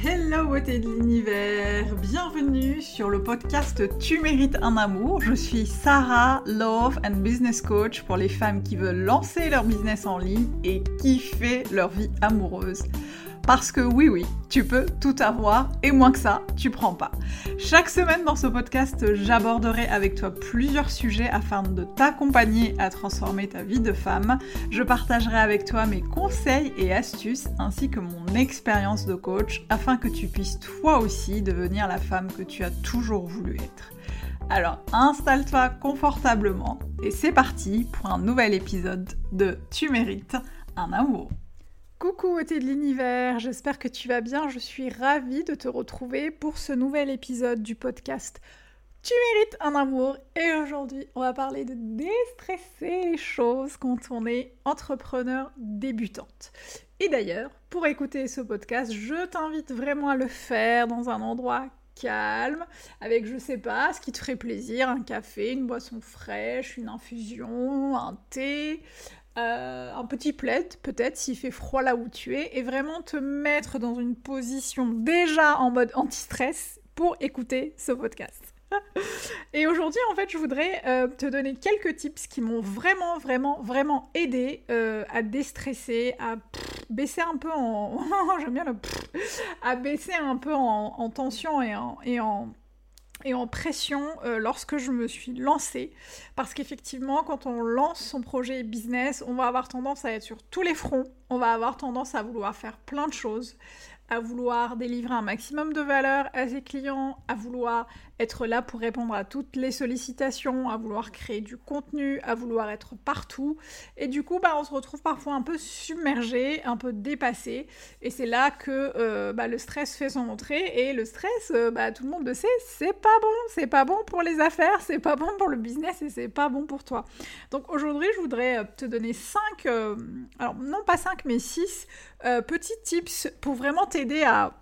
Hello beauté de l'univers, bienvenue sur le podcast Tu mérites un amour. Je suis Sarah, Love and Business Coach pour les femmes qui veulent lancer leur business en ligne et kiffer leur vie amoureuse. Parce que oui, oui, tu peux tout avoir et moins que ça, tu prends pas. Chaque semaine dans ce podcast, j'aborderai avec toi plusieurs sujets afin de t'accompagner à transformer ta vie de femme. Je partagerai avec toi mes conseils et astuces ainsi que mon expérience de coach afin que tu puisses toi aussi devenir la femme que tu as toujours voulu être. Alors installe-toi confortablement et c'est parti pour un nouvel épisode de Tu mérites un amour. Coucou beauté de l'univers, j'espère que tu vas bien. Je suis ravie de te retrouver pour ce nouvel épisode du podcast Tu mérites un amour. Et aujourd'hui, on va parler de déstresser les choses quand on est entrepreneur débutante. Et d'ailleurs, pour écouter ce podcast, je t'invite vraiment à le faire dans un endroit calme, avec je sais pas, ce qui te ferait plaisir, un café, une boisson fraîche, une infusion, un thé, euh, un petit plaid peut-être s'il fait froid là où tu es et vraiment te mettre dans une position déjà en mode anti-stress pour écouter ce podcast. et aujourd'hui en fait je voudrais euh, te donner quelques tips qui m'ont vraiment vraiment vraiment aidé euh, à déstresser, à baisser un peu en... j'aime bien le... à baisser un peu en, tension et et en et en pression euh, lorsque je me suis lancée. Parce qu'effectivement, quand on lance son projet business, on va avoir tendance à être sur tous les fronts, on va avoir tendance à vouloir faire plein de choses, à vouloir délivrer un maximum de valeur à ses clients, à vouloir être là pour répondre à toutes les sollicitations, à vouloir créer du contenu, à vouloir être partout. Et du coup, bah, on se retrouve parfois un peu submergé, un peu dépassé. Et c'est là que euh, bah, le stress fait son entrée. Et le stress, euh, bah, tout le monde le sait, c'est pas bon. C'est pas bon pour les affaires, c'est pas bon pour le business et c'est pas bon pour toi. Donc aujourd'hui, je voudrais euh, te donner 5, alors non pas 5, mais 6 petits tips pour vraiment t'aider à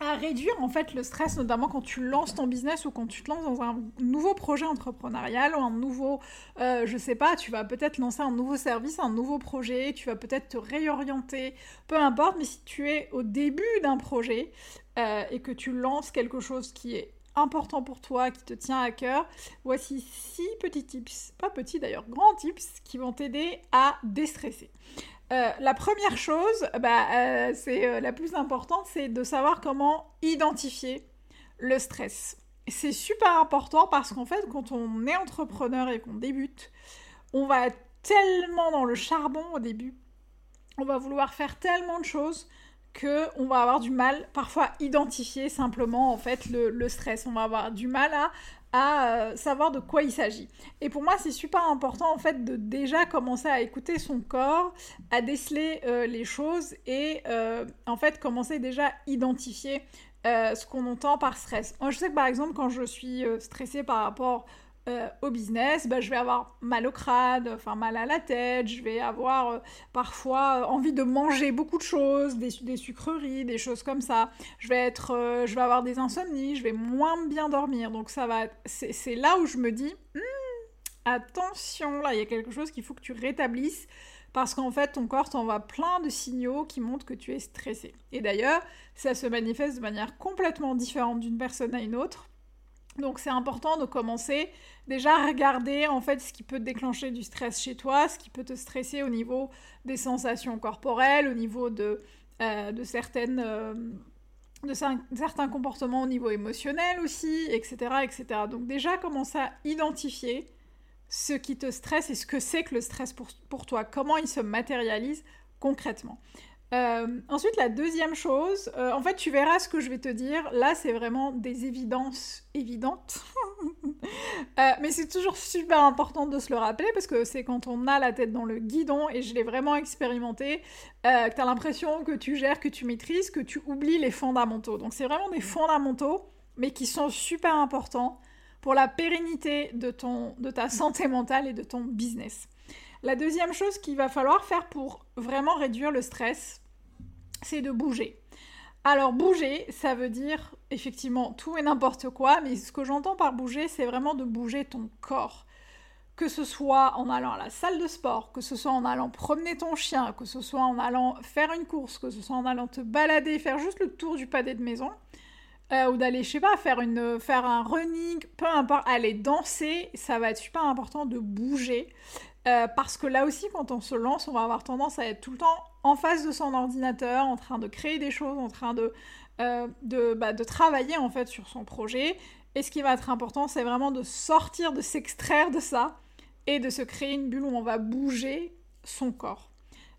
à réduire en fait le stress, notamment quand tu lances ton business ou quand tu te lances dans un nouveau projet entrepreneurial ou un nouveau, euh, je sais pas, tu vas peut-être lancer un nouveau service, un nouveau projet, tu vas peut-être te réorienter, peu importe, mais si tu es au début d'un projet euh, et que tu lances quelque chose qui est important pour toi, qui te tient à cœur, voici six petits tips, pas petits d'ailleurs, grands tips qui vont t'aider à déstresser. Euh, la première chose, bah, euh, c'est euh, la plus importante, c'est de savoir comment identifier le stress. C'est super important parce qu'en fait, quand on est entrepreneur et qu'on débute, on va tellement dans le charbon au début, on va vouloir faire tellement de choses que on va avoir du mal parfois à identifier simplement en fait le, stress. On va avoir du mal à à euh, savoir de quoi il s'agit. Et pour moi, c'est super important en fait de déjà commencer à écouter son corps, à déceler euh, les choses et euh, en fait commencer déjà à identifier ce qu'on entend par stress. Je sais que par exemple, quand je suis stressée par rapport euh, au business, bah, je vais avoir mal au crâne, enfin mal à la tête, je vais avoir euh, parfois euh, envie de manger beaucoup de choses, des, sucreries, des choses comme ça. Je vais être, je vais avoir des insomnies, je vais moins bien dormir. Donc ça va, c'est là où je me dis, hmm, attention, là il y a quelque chose qu'il faut que tu rétablisses parce qu'en fait ton corps t'envoie plein de signaux qui montrent que tu es stressé. Et d'ailleurs, ça se manifeste de manière complètement différente d'une personne à une autre. Donc c'est important de commencer déjà à regarder en fait ce qui peut déclencher du stress chez toi, ce qui peut te stresser au niveau des sensations corporelles, au niveau de, euh, de certaines... Euh, de certains comportements au niveau émotionnel aussi, etc., etc. Donc déjà commencer à identifier ce qui te stresse et ce que c'est que le stress pour, pour toi, comment il se matérialise concrètement. Euh, ensuite, la deuxième chose, euh, en fait, tu verras ce que je vais te dire. Là, c'est vraiment des évidences évidentes. Euh, mais c'est toujours super important de se le rappeler parce que c'est quand on a la tête dans le guidon, et je l'ai vraiment expérimenté, que tu as l'impression que tu gères, que tu maîtrises, que tu oublies les fondamentaux. Donc, c'est vraiment des fondamentaux, mais qui sont super importants pour la pérennité de, ton, de ta santé mentale et de ton business. La deuxième chose qu'il va falloir faire pour vraiment réduire le stress, c'est de bouger. Alors bouger, ça veut dire effectivement tout et n'importe quoi, mais ce que j'entends par bouger, c'est vraiment de bouger ton corps. que ce soit en allant à la salle de sport, que ce soit en allant promener ton chien, que ce soit en allant faire une course, que ce soit en allant te balader, faire juste le tour du pâté de maison, euh, ou d'aller, je sais pas, faire, faire un running, peu importe, aller danser, ça va être super important de bouger. Euh, parce que là aussi, quand on se lance, on va avoir tendance à être tout le temps en face de son ordinateur, en train de créer des choses, en train de, euh, bah, de travailler en fait sur son projet. Et ce qui va être important, c'est vraiment de sortir, de s'extraire de ça et de se créer une bulle où on va bouger son corps.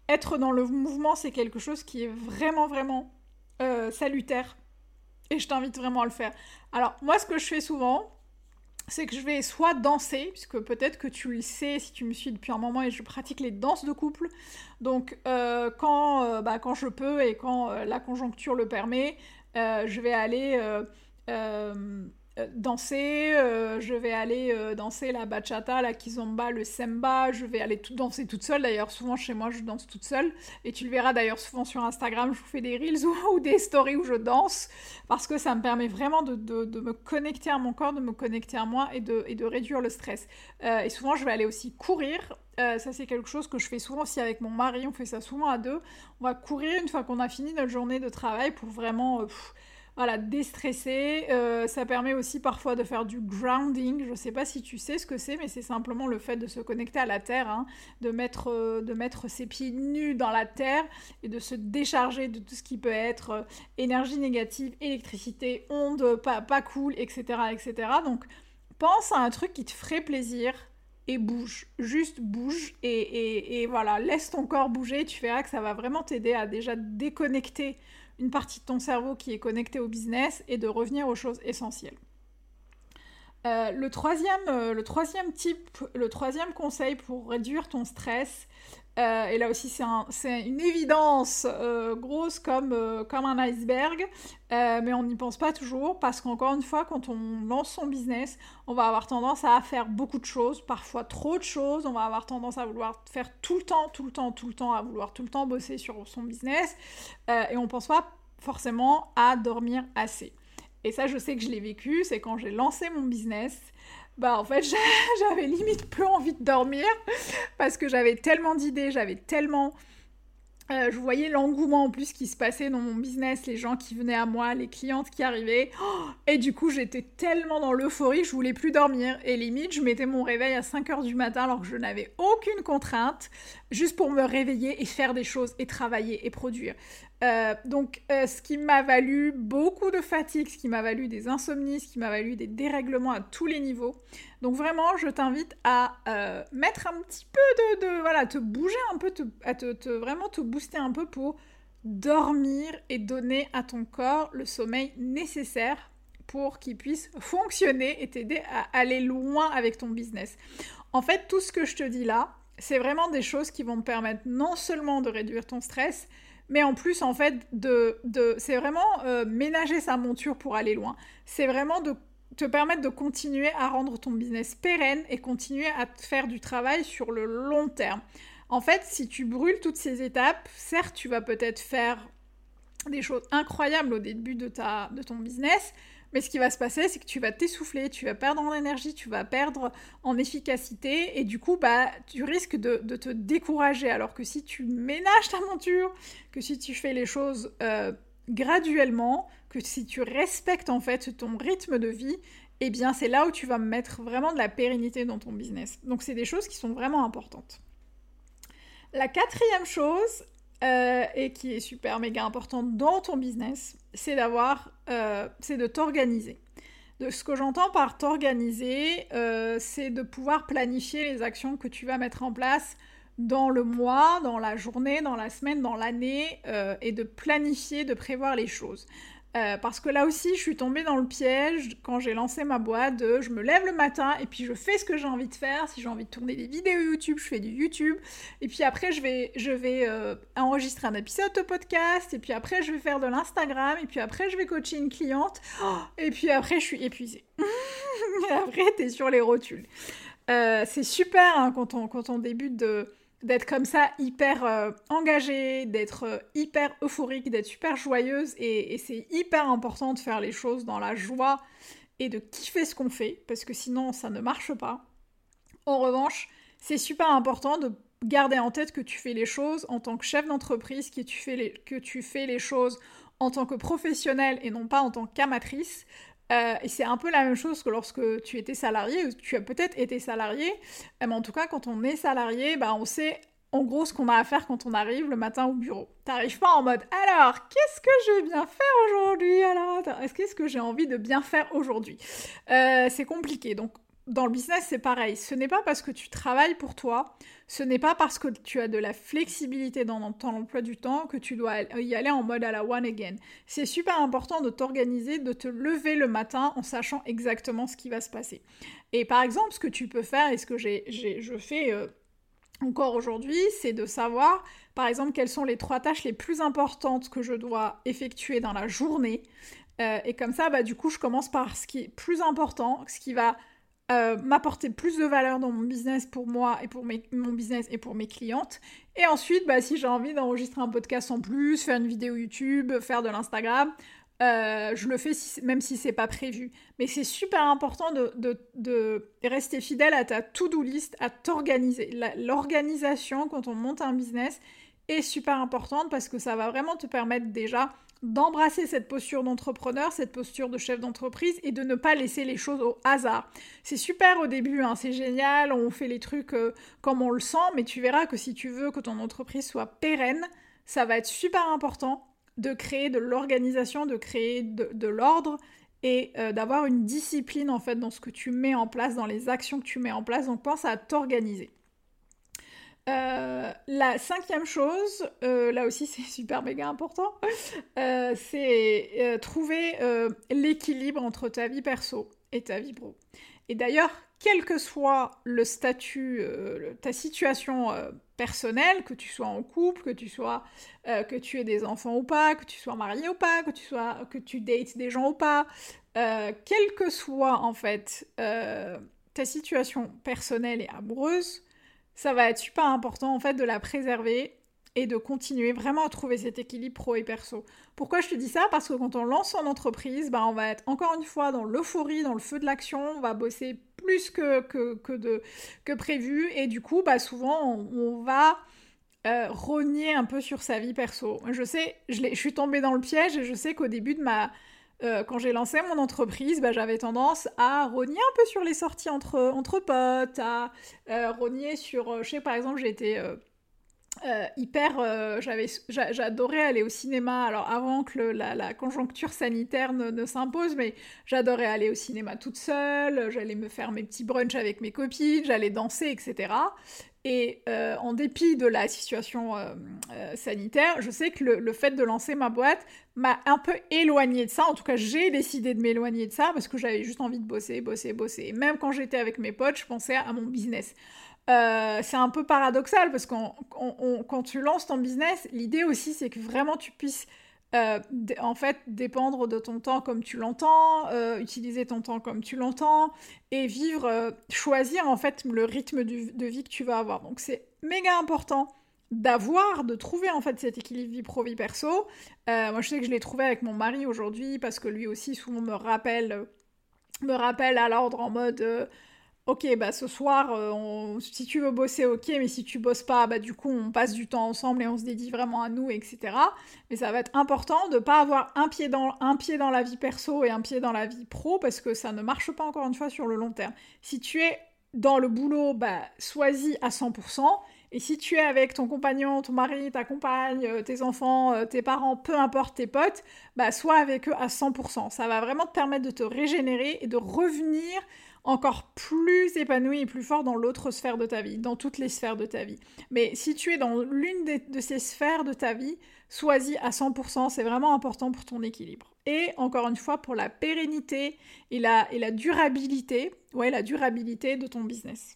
Être dans le mouvement, c'est quelque chose qui est vraiment, vraiment salutaire et je t'invite vraiment à le faire. Alors, moi, ce que je fais souvent, c'est que je vais soit danser, puisque peut-être que tu le sais si tu me suis depuis un moment et je pratique les danses de couple. Donc, euh, quand, euh, bah, quand je peux et quand euh, la conjoncture le permet, je vais aller danser, euh, je vais aller euh, danser la bachata, la kizomba, le semba, je vais aller danser toute seule d'ailleurs, souvent chez moi je danse toute seule, et tu le verras d'ailleurs souvent sur Instagram, je vous fais des reels ou, des stories où je danse, parce que ça me permet vraiment de, me connecter à mon corps, de me connecter à moi et de, et de réduire le stress. et souvent je vais aller aussi courir, ça, c'est quelque chose que je fais souvent aussi avec mon mari. On fait ça souvent à deux. On va courir une fois qu'on a fini notre journée de travail pour vraiment voilà, déstresser. Euh, ça permet aussi parfois de faire du grounding. Je ne sais pas si tu sais ce que c'est, mais c'est simplement le fait de se connecter à la terre, hein, de, mettre, euh, de mettre ses pieds nus dans la terre et de se décharger de tout ce qui peut être euh, énergie négative, électricité, ondes pas, pas cool, etc., etc. Donc, pense à un truc qui te ferait plaisir et bouge, juste bouge et, et, voilà, laisse ton corps bouger, tu verras que ça va vraiment t'aider à déjà déconnecter une partie de ton cerveau qui est connectée au business et de revenir aux choses essentielles. Euh, le, troisième, euh, le troisième type, le troisième conseil pour réduire ton stress, euh, et là aussi c'est une évidence grosse comme, comme un iceberg, mais on n'y pense pas toujours parce qu'encore une fois, quand on lance son business, on va avoir tendance à faire beaucoup de choses, parfois trop de choses, on va avoir tendance à vouloir faire tout le temps, tout le temps, tout le temps, à vouloir tout le temps bosser sur son business, et on pense pas forcément à dormir assez. Et ça, je sais que je l'ai vécu, c'est quand j'ai lancé mon business. Bah en fait, j'avais limite plus envie de dormir parce que j'avais tellement d'idées, j'avais tellement... Euh, je voyais l'engouement en plus qui se passait dans mon business, les gens qui venaient à moi, les clientes qui arrivaient. et du coup, j'étais tellement dans l'euphorie, je voulais plus dormir. Et limite, je mettais mon réveil à 5h du matin alors que je n'avais aucune contrainte, juste pour me réveiller et faire des choses et travailler et produire. Euh, donc, euh, ce qui m'a valu beaucoup de fatigue, ce qui m'a valu des insomnies, ce qui m'a valu des dérèglements à tous les niveaux. Donc, vraiment, je t'invite à euh, mettre un petit peu de, Voilà, te bouger un peu, à te, vraiment te booster un peu pour dormir et donner à ton corps le sommeil nécessaire pour qu'il puisse fonctionner et t'aider à aller loin avec ton business. En fait, tout ce que je te dis là, c'est vraiment des choses qui vont te permettre non seulement de réduire ton stress, mais en plus, en fait, de, c'est vraiment euh, ménager sa monture pour aller loin. C'est vraiment de te permettre de continuer à rendre ton business pérenne et continuer à faire du travail sur le long terme. En fait, si tu brûles toutes ces étapes, certes, tu vas peut-être faire des choses incroyables au début de, ta, de ton business, mais ce qui va se passer, c'est que tu vas t'essouffler, tu vas perdre en énergie, tu vas perdre en efficacité, et du coup, bah, tu risques de, te décourager. Alors que si tu ménages ta monture, que si tu fais les choses euh, graduellement, que si tu respectes en fait ton rythme de vie, eh bien, c'est là où tu vas mettre vraiment de la pérennité dans ton business. Donc, c'est des choses qui sont vraiment importantes. La quatrième chose, euh, et qui est super méga importante dans ton business, c'est d'avoir, euh, c'est de t'organiser. De ce que j'entends par t'organiser, euh, c'est de pouvoir planifier les actions que tu vas mettre en place dans le mois, dans la journée, dans la semaine, dans l'année, et de planifier, de prévoir les choses. Euh, parce que là aussi, je suis tombée dans le piège quand j'ai lancé ma boîte de je me lève le matin et puis je fais ce que j'ai envie de faire. Si j'ai envie de tourner des vidéos YouTube, je fais du YouTube. Et puis après, je vais, je vais euh, enregistrer un épisode de podcast. Et puis après, je vais faire de l'Instagram. Et puis après, je vais coacher une cliente. Et puis après, je suis épuisée. et après, t'es sur les rotules. Euh, c'est super hein, quand, on, quand on débute de d'être comme ça hyper euh, engagée, d'être euh, hyper euphorique, d'être super joyeuse et, c'est hyper important de faire les choses dans la joie et de kiffer ce qu'on fait parce que sinon ça ne marche pas. En revanche, c'est super important de garder en tête que tu fais les choses en tant que chef d'entreprise, que, tu fais les, que tu fais les choses en tant que professionnel et non pas en tant qu'amatrice. Euh, et c'est un peu la même chose que lorsque tu étais salarié, ou tu as peut-être été salarié, mais en tout cas, quand on est salarié, bah, on sait en gros ce qu'on a à faire quand on arrive le matin au bureau. T'arrives pas en mode alors qu'est-ce que je vais bien faire aujourd'hui alors? Qu'est-ce que j'ai envie de bien faire aujourd'hui? Euh, C'est compliqué. Donc dans le business, c'est pareil. Ce n'est pas parce que tu travailles pour toi, ce n'est pas parce que tu as de la flexibilité dans ton emploi du temps que tu dois y aller en mode à la one again. C'est super important de t'organiser, de te lever le matin en sachant exactement ce qui va se passer. Et par exemple, ce que tu peux faire et ce que j'ai, je fais euh, encore aujourd'hui, c'est de savoir, par exemple, quelles sont les trois tâches les plus importantes que je dois effectuer dans la journée. Euh, et comme ça, bah, du coup, je commence par ce qui est plus important, ce qui va euh, m'apporter plus de valeur dans mon business pour moi et pour mon business et pour mes clientes. Et ensuite, bah, si j'ai envie d'enregistrer un podcast en plus, faire une vidéo YouTube, faire de l'Instagram, euh, je le fais même si c'est pas prévu. Mais c'est super important de, rester fidèle à ta to-do list, à t'organiser. L'organisation quand on monte un business est super importante parce que ça va vraiment te permettre déjà d'embrasser cette posture d'entrepreneur, cette posture de chef d'entreprise et de ne pas laisser les choses au hasard. C'est super au début, hein, c'est génial, on fait les trucs euh, comme on le sent, mais tu verras que si tu veux que ton entreprise soit pérenne, ça va être super important de créer de l'organisation, de créer de, l'ordre et euh, d'avoir une discipline en fait dans ce que tu mets en place, dans les actions que tu mets en place. Donc pense à t'organiser. Euh, la cinquième chose, euh, là aussi c'est super méga important, c'est trouver l'équilibre entre ta vie perso et ta vie pro. Et d'ailleurs, quel que soit le statut, ta situation personnel, que tu sois en couple, que tu sois euh, que tu aies des enfants ou pas, que tu sois marié ou pas, que tu sois que tu dates des gens ou pas, euh, quelle que soit en fait euh, ta situation personnelle et amoureuse, ça va être super important en fait de la préserver et de continuer vraiment à trouver cet équilibre pro et perso. Pourquoi je te dis ça? Parce que quand on lance son entreprise, bah, on va être encore une fois dans l'euphorie, dans le feu de l'action, on va bosser plus que, que, de, que prévu, et du coup, bah, souvent, on, va euh, rogner un peu sur sa vie perso. Je sais, je, je suis tombée dans le piège, et je sais qu'au début de ma... Euh, quand j'ai lancé mon entreprise, bah, j'avais tendance à rogner un peu sur les sorties entre, potes, à euh, rogner sur... je sais, par exemple, euh, hyper, euh, j'adorais aller au cinéma. Alors avant que la, conjoncture sanitaire ne, s'impose, mais j'adorais aller au cinéma toute seule. J'allais me faire mes petits brunchs avec mes copines, j'allais danser, etc. Et euh, en dépit de la situation sanitaire, je sais que le, fait de lancer ma boîte m'a un peu éloigné de ça. En tout cas, j'ai décidé de m'éloigner de ça parce que j'avais juste envie de bosser, bosser, bosser. Même quand j'étais avec mes potes, je pensais à mon business. Euh, c'est un peu paradoxal parce que quand tu lances ton business, l'idée aussi c'est que vraiment tu puisses euh, en fait dépendre de ton temps comme tu l'entends, euh, utiliser ton temps comme tu l'entends et vivre, choisir en fait le rythme de vie que tu vas avoir. Donc c'est méga important d'avoir, de trouver en fait cet équilibre vie pro vie perso. moi je sais que je l'ai trouvé avec mon mari aujourd'hui parce que lui aussi souvent me rappelle me rappelle à l'ordre en mode ok, bah ce soir, euh, si tu veux bosser, ok, mais si tu bosses pas, bah du coup, on passe du temps ensemble et on se dédie vraiment à nous, etc. Mais ça va être important de pas avoir un pied dans, un pied dans la vie perso et un pied dans la vie pro, parce que ça ne marche pas, encore une fois, sur le long terme. Si tu es dans le boulot, bah, sois-y à 100%. Et si tu es avec ton compagnon, ton mari, ta compagne, euh, tes enfants, euh, tes parents, peu importe tes potes, bah, sois avec eux à 100%. Ça va vraiment te permettre de te régénérer et de revenir encore plus épanoui et plus fort dans l'autre sphère de ta vie, dans toutes les sphères de ta vie. Mais si tu es dans l'une de ces sphères de ta vie, sois-y à 100%, c'est vraiment important pour ton équilibre. Et encore une fois, pour la pérennité et la, durabilité, la durabilité de ton business.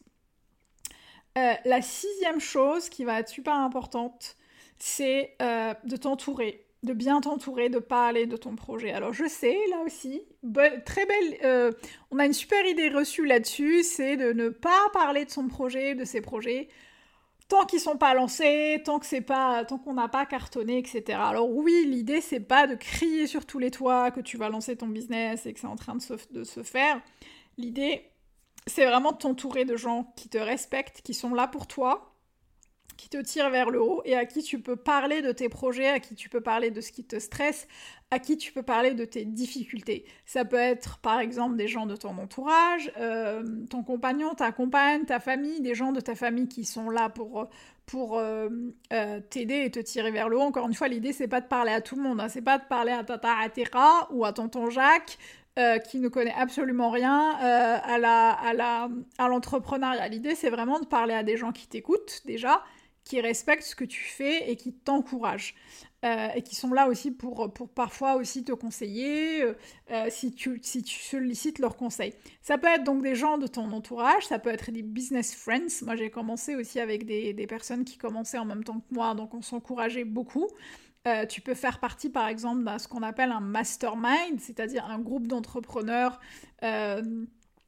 Euh, la sixième chose qui va être super importante, c'est euh, de t'entourer de bien t'entourer, de parler de ton projet. Alors je sais, là aussi, très belle, euh, on a une super idée reçue là-dessus, c'est de ne pas parler de son projet, de ses projets, tant qu'ils sont pas lancés, tant que c'est pas, tant qu'on n'a pas cartonné, etc. Alors oui, l'idée c'est pas de crier sur tous les toits que tu vas lancer ton business et que c'est en train de se, de se faire. L'idée c'est vraiment de t'entourer de gens qui te respectent, qui sont là pour toi, qui te tirent vers le haut et à qui tu peux parler de tes projets, à qui tu peux parler de ce qui te stresse, à qui tu peux parler de tes difficultés. Ça peut être par exemple des gens de ton entourage, euh, ton compagnon, ta compagne, ta famille, des gens de ta famille qui sont là pour, pour euh, euh, t'aider et te tirer vers le haut. Encore une fois, l'idée c'est pas de parler à tout le monde, hein. c'est pas de parler à Tata Atera ou à tonton Jacques. qui ne connaît absolument rien à la à la à l'entrepreneuriat. L'idée c'est vraiment de parler à des gens qui t'écoutent déjà qui respectent ce que tu fais et qui t'encouragent. Euh, et qui sont là aussi pour, pour parfois aussi te conseiller euh, euh, si, tu, si tu sollicites leurs conseils. Ça peut être donc des gens de ton entourage, ça peut être des business friends. Moi j'ai commencé aussi avec des, personnes qui commençaient en même temps que moi, donc on s'encourageait beaucoup. tu peux faire partie par exemple de ce qu'on appelle un mastermind, c'est-à-dire un groupe d'entrepreneurs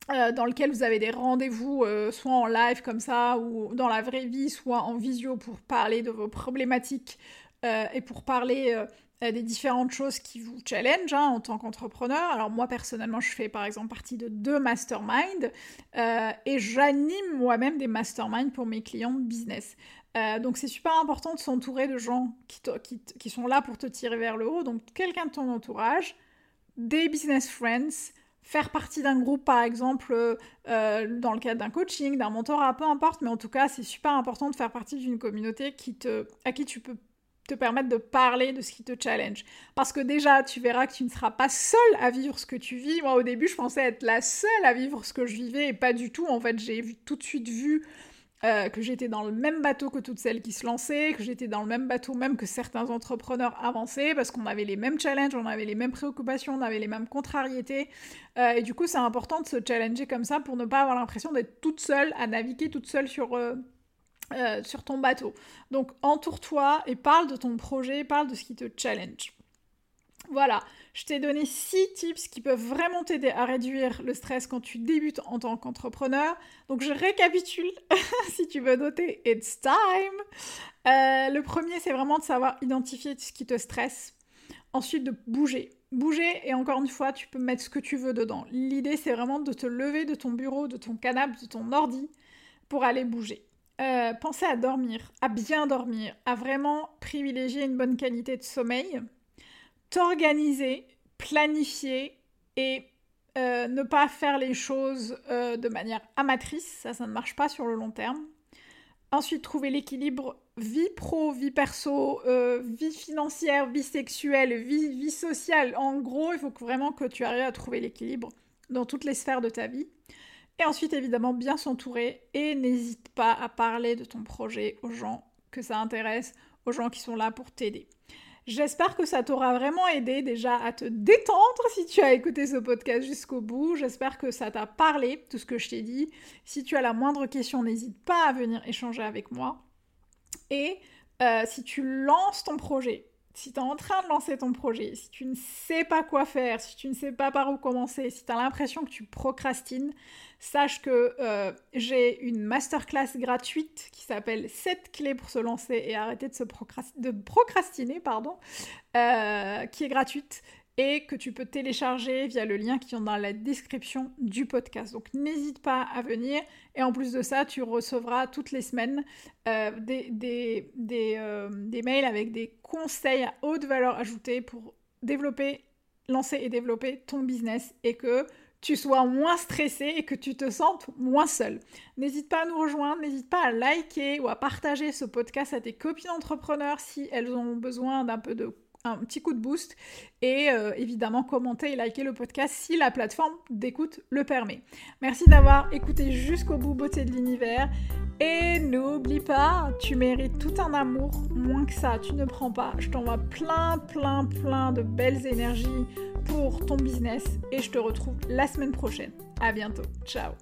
euh, dans lequel vous avez des rendez-vous euh, soit en live comme ça ou dans la vraie vie, soit en visio pour parler de vos problématiques euh, et pour parler des différentes choses qui vous challenge hein, en tant qu'entrepreneur. Alors moi personnellement, je fais par exemple partie de deux masterminds et j'anime moi-même des masterminds pour mes clients de business. donc c'est super important de s'entourer de gens qui, sont là pour te tirer vers le haut. Donc quelqu'un de ton entourage, des business friends, faire partie d'un groupe, par exemple, euh, euh, dans le cadre d'un coaching, d'un mentorat, peu importe, mais en tout cas, c'est super important de faire partie d'une communauté qui te, à qui tu peux te permettre de parler de ce qui te challenge. Parce que déjà, tu verras que tu ne seras pas seul à vivre ce que tu vis. Moi, au début, je pensais être la seule à vivre ce que je vivais, et pas du tout. En fait, j'ai tout de suite vu euh, que j'étais dans le même bateau que toutes celles qui se lançaient, que j'étais dans le même bateau même que certains entrepreneurs avancés, parce qu'on avait les mêmes challenges, on avait les mêmes préoccupations, on avait les mêmes contrariétés. Euh, et du coup, c'est important de se challenger comme ça pour ne pas avoir l'impression d'être toute seule à naviguer toute seule sur... Euh, sur ton bateau. Donc entoure-toi et parle de ton projet, parle de ce qui te challenge. Voilà, je t'ai donné 6 tips qui peuvent vraiment t'aider à réduire le stress quand tu débutes en tant qu'entrepreneur. Donc je récapitule, si tu veux noter, it's time. Euh, le premier, c'est vraiment de savoir identifier ce qui te stresse. Ensuite, de bouger. Bouger, et encore une fois, tu peux mettre ce que tu veux dedans. L'idée, c'est vraiment de te lever de ton bureau, de ton canapé, de ton ordi, pour aller bouger. Euh, pensez à dormir, à bien dormir, à vraiment privilégier une bonne qualité de sommeil t'organiser, planifier et euh, ne pas faire les choses euh, de manière amatrice, ça, ça ne marche pas sur le long terme. Ensuite, trouver l'équilibre vie pro, vie perso, euh, vie financière, vie sexuelle, vie, vie sociale. En gros, il faut vraiment que tu arrives à trouver l'équilibre dans toutes les sphères de ta vie. Et ensuite, évidemment, bien s'entourer et n'hésite pas à parler de ton projet aux gens que ça intéresse, aux gens qui sont là pour t'aider. J'espère que ça t'aura vraiment aidé déjà à te détendre si tu as écouté ce podcast jusqu'au bout. J'espère que ça t'a parlé, tout ce que je t'ai dit. Si tu as la moindre question, n'hésite pas à venir échanger avec moi. Et euh, si tu lances ton projet, si tu es en train de lancer ton projet, si tu ne sais pas quoi faire, si tu ne sais pas par où commencer, si tu as l'impression que tu procrastines, sache que euh, j'ai une masterclass gratuite qui s'appelle 7 clés pour se lancer et arrêter de, se procrastiner, pardon, euh, qui est gratuite et que tu peux télécharger via le lien qui est dans la description du podcast. Donc n'hésite pas à venir et en plus de ça, tu recevras toutes les semaines euh, euh, des, mails avec des conseils à haute valeur ajoutée pour développer, lancer et développer ton business et que tu sois moins stressé et que tu te sentes moins seul. N'hésite pas à nous rejoindre, n'hésite pas à liker ou à partager ce podcast à tes copines entrepreneurs si elles ont besoin d'un peu de un petit coup de boost et euh, évidemment commenter et liker le podcast si la plateforme d'écoute le permet. Merci d'avoir écouté jusqu'au bout beauté de l'univers et n'oublie pas, tu mérites tout un amour, moins que ça, tu ne prends pas. Je t'envoie plein plein plein de belles énergies pour ton business et je te retrouve la semaine prochaine. À bientôt. Ciao.